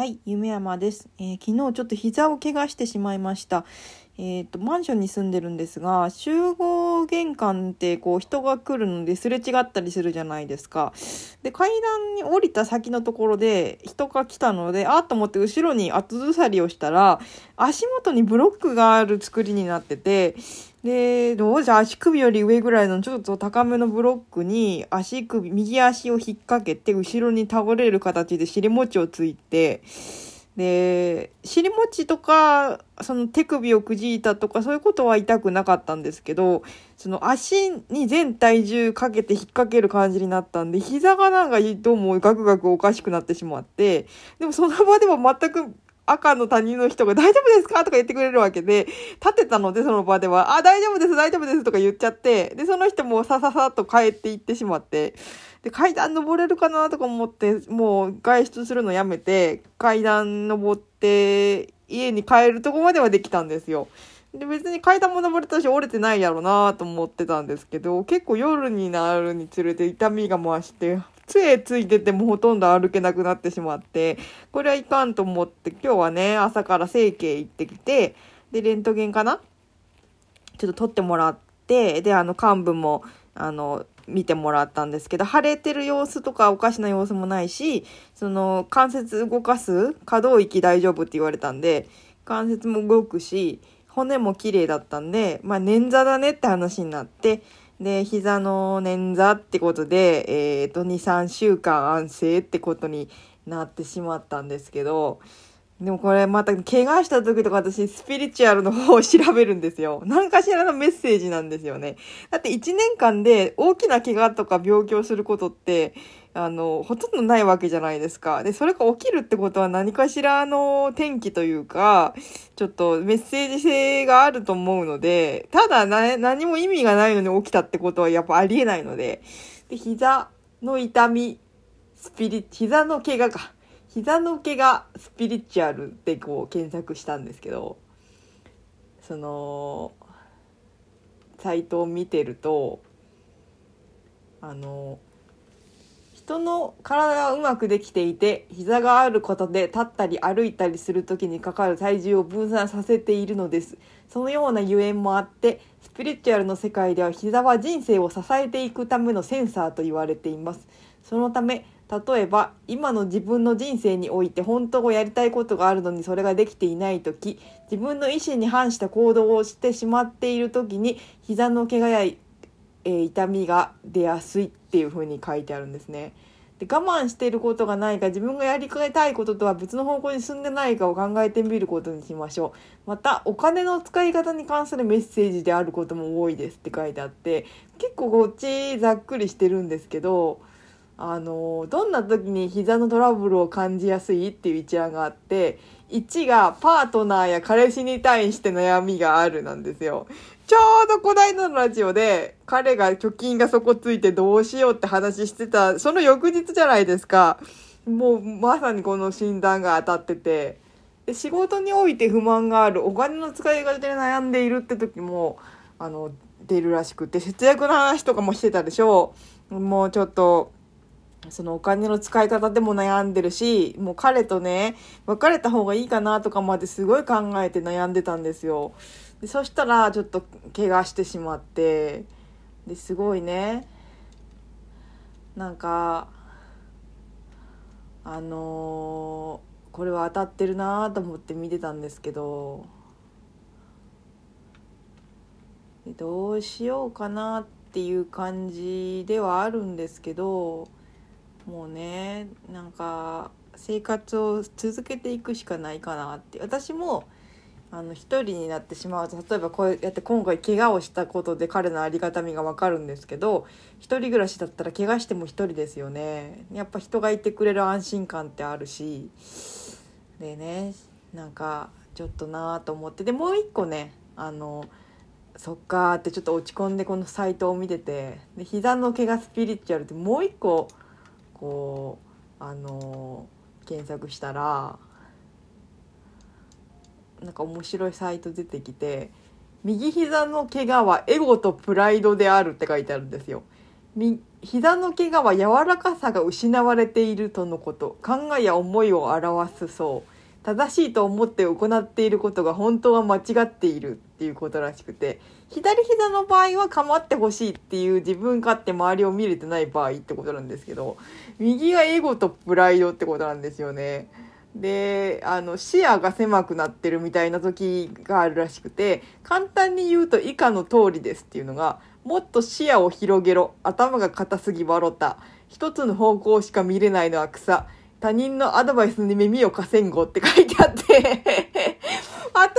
はい、夢山です、えー昨日ちょっと膝を怪我してしまいました。えっ、と、マンションに住んでるんですが、集合玄関ってこう人が来るのですれ違ったりするじゃないですか。で、階段に降りた先のところで人が来たので、あっと思って後ろに後ずさりをしたら、足元にブロックがある作りになってて、で、どうじゃ足首より上ぐらいのちょっと高めのブロックに足首、右足を引っ掛けて後ろに倒れる形で尻餅をついて、で、尻餅とか、その手首をくじいたとかそういうことは痛くなかったんですけど、その足に全体重かけて引っ掛ける感じになったんで、膝がなんかどうもガクガクおかしくなってしまって、でもその場でも全く赤の他人の人が大丈夫ですかとか言ってくれるわけで、立てたのでその場では、あ、大丈夫です、大丈夫ですとか言っちゃって、で、その人もさささっと帰っていってしまって、で、階段登れるかなとか思って、もう外出するのやめて、階段登って、家に帰るとこまではできたんですよ。で、別に階段も登れたし折れてないやろなと思ってたんですけど、結構夜になるにつれて痛みが増して、杖ついててもほとんど歩けなくなってしまって、これはいかんと思って、今日はね、朝から整形行ってきて、で、レントゲンかな？ちょっと取ってもらって、で、あの、幹部も、あの、見てもらったんですけど、腫れてる様子とかおかしな様子もないし、その、関節動かす可動域大丈夫って言われたんで、関節も動くし、骨も綺麗だったんで、まあ、捻挫だねって話になって、で、膝の捻挫ってことで、えっ、と、2、3週間安静ってことになってしまったんですけど、でもこれまた怪我した時とか私スピリチュアルの方を調べるんですよ。何かしらのメッセージなんですよね。だって1年間で大きな怪我とか病気をすることって、あの、ほとんどないわけじゃないですか。で、それが起きるってことは何かしらの転機というか、ちょっとメッセージ性があると思うので、ただ何も意味がないのに起きたってことはやっぱありえないので、で、膝の痛み、スピリ、膝の怪我か。膝の怪我スピリチュアルってこう検索したんですけどそのサイトを見てるとあの人の体がうまくできていて膝があることで立ったり歩いたりする時にかかる体重を分散させているのです。そのようなゆえんもあってスピリチュアルの世界では膝は人生を支えていくためのセンサーと言われています。そのため例えば今の自分の人生において本当はやりたいことがあるのにそれができていない時自分の意思に反した行動をしてしまっている時に膝の怪我や、えー痛みが出やすいっていうふうに書いてあるんですね。で我慢していることがないか自分がやりたいこととは別の方向に進んでないかを考えてみることにしましょうまたお金の使い方に関するメッセージであることも多いですって書いてあって結構こっちざっくりしてるんですけどあのどんな時に膝のトラブルを感じやすいっていう一覧があって1がパートナーや彼氏に対して悩みがあるなんですよ。ちょうどこないだのラジオで彼が貯金が底ついてどうしようって話してたその翌日じゃないですか。もうまさにこの診断が当たってて。で仕事において不満があるお金の使い方で悩んでいるって時もあの出るらしくて節約の話とかもしてたでしょ。うもうちょっとそのお金の使い方でも悩んでるしもう彼とね別れた方がいいかなとかまですごい考えて悩んでたんですよ。でそしたらちょっと怪我してしまってですごいねなんかあのーこれは当たってるなと思って見てたんですけどどうしようかなっていう感じではあるんですけどもうねなんか生活を続けていくしかないかなって。私もあの一人になってしまうと例えばこうやって今回怪我をしたことで彼のありがたみが分かるんですけど一人暮らしだったら怪我しても一人ですよね。やっぱ人がいてくれる安心感ってあるし。でねなんかちょっとなあと思って。でもう一個ねあのそっかーってちょっと落ち込んでこのサイトを見ててで膝の怪我スピリチュアルってもう一個こうあの検索したらなんか面白いサイト出てきて右膝の怪我はエゴとプライドであるって書いてあるんですよ。膝の怪我は柔らかさが失われているとのこと考えや思いを表すそう正しいと思って行っていることが本当は間違っているっていうことらしくて左膝の場合は構ってほしいっていう自分勝手周りを見れてない場合ってことなんですけど右がエゴとプライドってことなんですよね。であの視野が狭くなってるみたいな時があるらしくて簡単に言うと以下の通りですっていうのがもっと視野を広げろ。頭が硬すぎ笑った。一つの方向しか見れないのは草。他人のアドバイスに耳を貸せんごって書いてあって 頭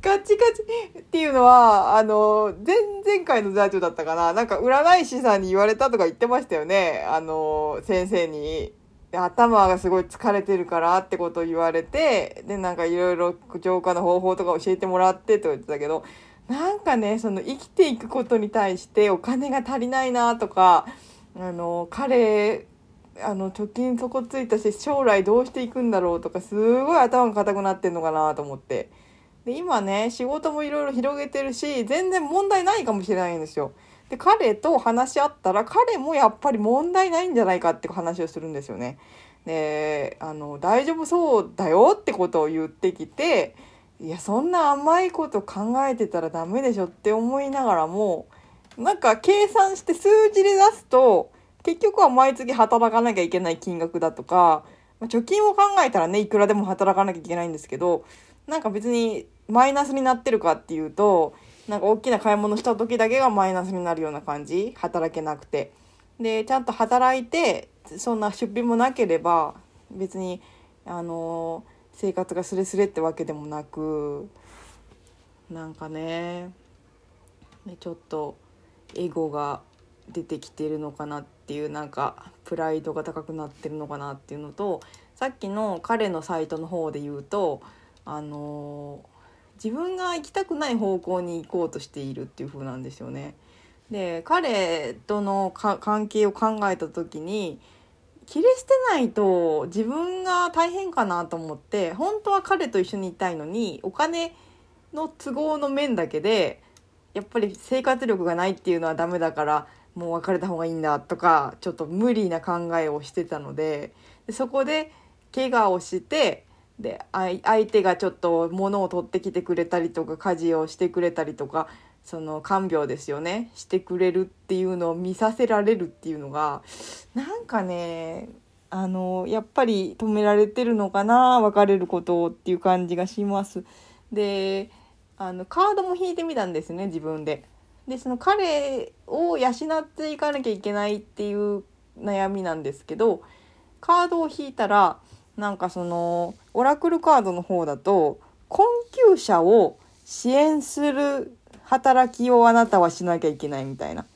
ガチガチっていうのは、あの、前々回の座長だったかな。なんか占い師さんに言われたとか言ってましたよね。あの、先生に。頭がすごい疲れてるからってことを言われて、で、なんかいろいろ浄化の方法とか教えてもらってと言ってたけど、なんかね、その生きていくことに対してお金が足りないなとか、あの、彼あの貯金底ついたし将来どうしていくんだろうとかすごい頭が硬くなってんのかなと思って。で今ね仕事もいろいろ広げてるし全然問題ないかもしれないんですよ。で彼と話し合ったら彼もやっぱり問題ないんじゃないかって話をするんですよね。であの大丈夫そうだよってことを言ってきていやそんな甘いこと考えてたらダメでしょって思いながらもなんか計算して数字で出すと結局は毎月働かなきゃいけない金額だとか、ま貯金を考えたらね、いくらでも働かなきゃいけないんですけど、なんか別にマイナスになってるかっていうと、なんか大きな買い物した時だけがマイナスになるような感じ働けなくて。で、ちゃんと働いて、そんな出費もなければ、別に、あの生活がスレスレってわけでもなく、なんかね、ちょっと、エゴが出てきてるのかなってていうなんかプライドが高くなってるのかなっていうのとさっきの彼のサイトの方で言うとあの自分が行きたくない方向に行こうとしているっていう風なんですよね。で彼との関係を考えた時に切り捨てないと自分が大変かなと思って本当は彼と一緒にいたいのにお金の都合の面だけでやっぱり生活力がないっていうのはダメだからもう別れた方がいいんだとかちょっと無理な考えをしてたのででそこで怪我をしてで相手がちょっと物を取ってきてくれたりとか家事をしてくれたりとかその看病ですよねしてくれるっていうのを見させられるっていうのがなんかねあのやっぱり止められてるのかな別れることっていう感じがします。であのカードも引いてみたんですね自分で。でその彼を養っていかなきゃいけないっていう悩みなんですけどカードを引いたらなんかそのオラクルカードの方だと困窮者を支援する働きをあなたはしなきゃいけないみたいな。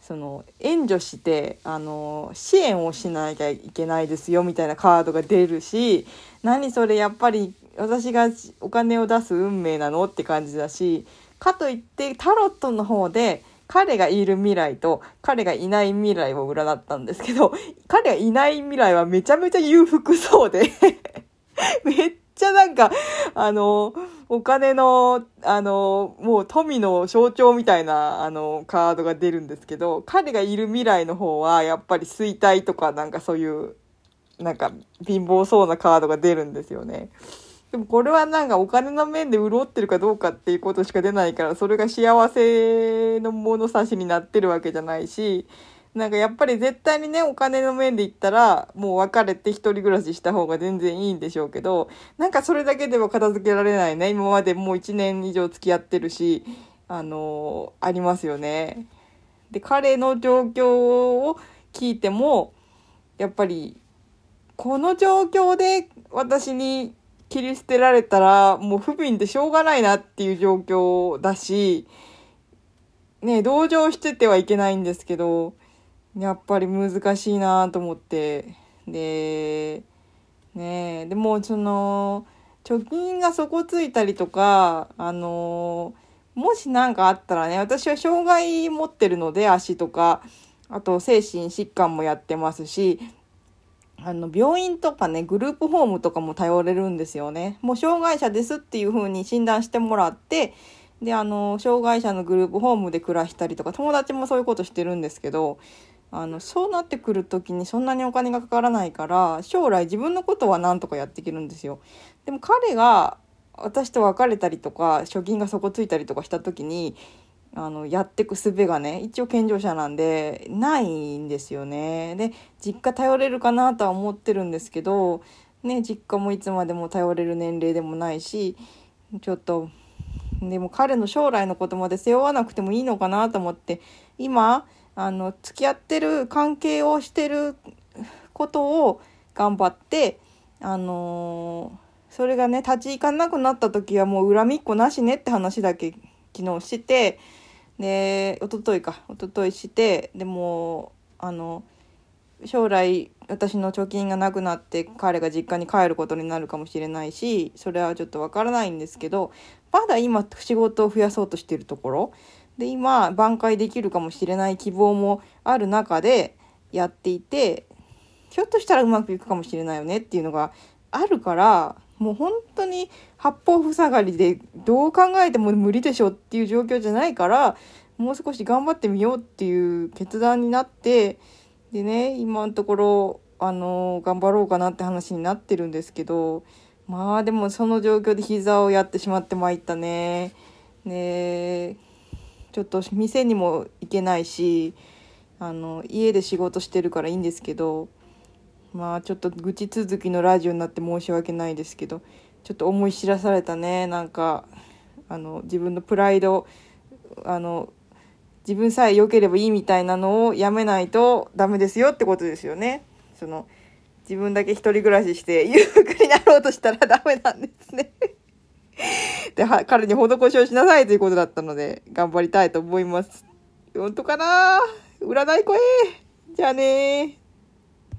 その援助してあの支援をしなきゃいけないですよみたいなカードが出るし何それやっぱり私がお金を出す運命なのって感じだしかといってタロットの方で彼がいる未来と彼がいない未来を占ったんですけど、彼がいない未来はめちゃめちゃ裕福そうで めっちゃなんか、あの、お金の、あの、もう富の象徴みたいな、あの、カードが出るんですけど、彼がいる未来の方は、やっぱり衰退とか、なんかそういう、なんか貧乏そうなカードが出るんですよね。でもこれはなんかお金の面で潤ってるかどうかっていうことしか出ないから、それが幸せの物差しになってるわけじゃないし、なんかやっぱり絶対にね、お金の面で言ったら、もう別れて一人暮らしした方が全然いいんでしょうけど、なんかそれだけでは片付けられないね。今までもう1年以上付き合ってるし、あのー、ありますよね。で、彼の状況を聞いても、やっぱり、この状況で私に切り捨てられたらもう不憫でしょうがないなっていう状況だし、ね、同情しててはいけないんですけど、やっぱり難しいなと思って。で、ねでもその、貯金が底ついたりとか、あのもし何かあったらね、私は障害持ってるので足とか、あと精神疾患もやってますし、あの、病院とかね、グループホームとかも頼れるんですよね。もう障害者ですっていう風に診断してもらって、で、あの、障害者のグループホームで暮らしたりとか、友達もそういうことしてるんですけど、あのそうなってくる時にそんなにお金がかからないから将来自分のことはなんとかやっていけるんですよ。でも彼が私と別れたりとか貯金が底ついたりとかした時にあのやってく術がね一応健常者なんでないんですよね。で実家頼れるかなとは思ってるんですけど、ね、実家もいつまでも頼れる年齢でもないしちょっとでも彼の将来のことまで背負わなくてもいいのかなと思って今あの付き合ってる関係をしてることを頑張ってあのー、それがね立ち行かなくなった時はもう恨みっこなしねって話だけ昨日してで一昨日か。一昨日してでもあの将来私の貯金がなくなって彼が実家に帰ることになるかもしれないしそれはちょっとわからないんですけどまだ今仕事を増やそうとしてるところで今挽回できるかもしれない希望もある中でやっていてひょっとしたらうまくいくかもしれないよねっていうのがあるからもう本当に八方塞がりでどう考えても無理でしょっていう状況じゃないからもう少し頑張ってみようっていう決断になってでね今のところあの頑張ろうかなって話になってるんですけどまあでもその状況で膝をやってしまってまいったね。ねちょっと店にも行けないしあの家で仕事してるからいいんですけどまあちょっと愚痴続きのラジオになって申し訳ないですけどちょっと思い知らされたね。なんかあの自分のプライドあの自分さえ良ければいいみたいなのをやめないとダメですよってことですよね。その自分だけ一人暮らしして裕福になろうとしたら ダメなんですね。で、彼に施しをしなさいということだったので、頑張りたいと思います。本当かな？占い声じゃあね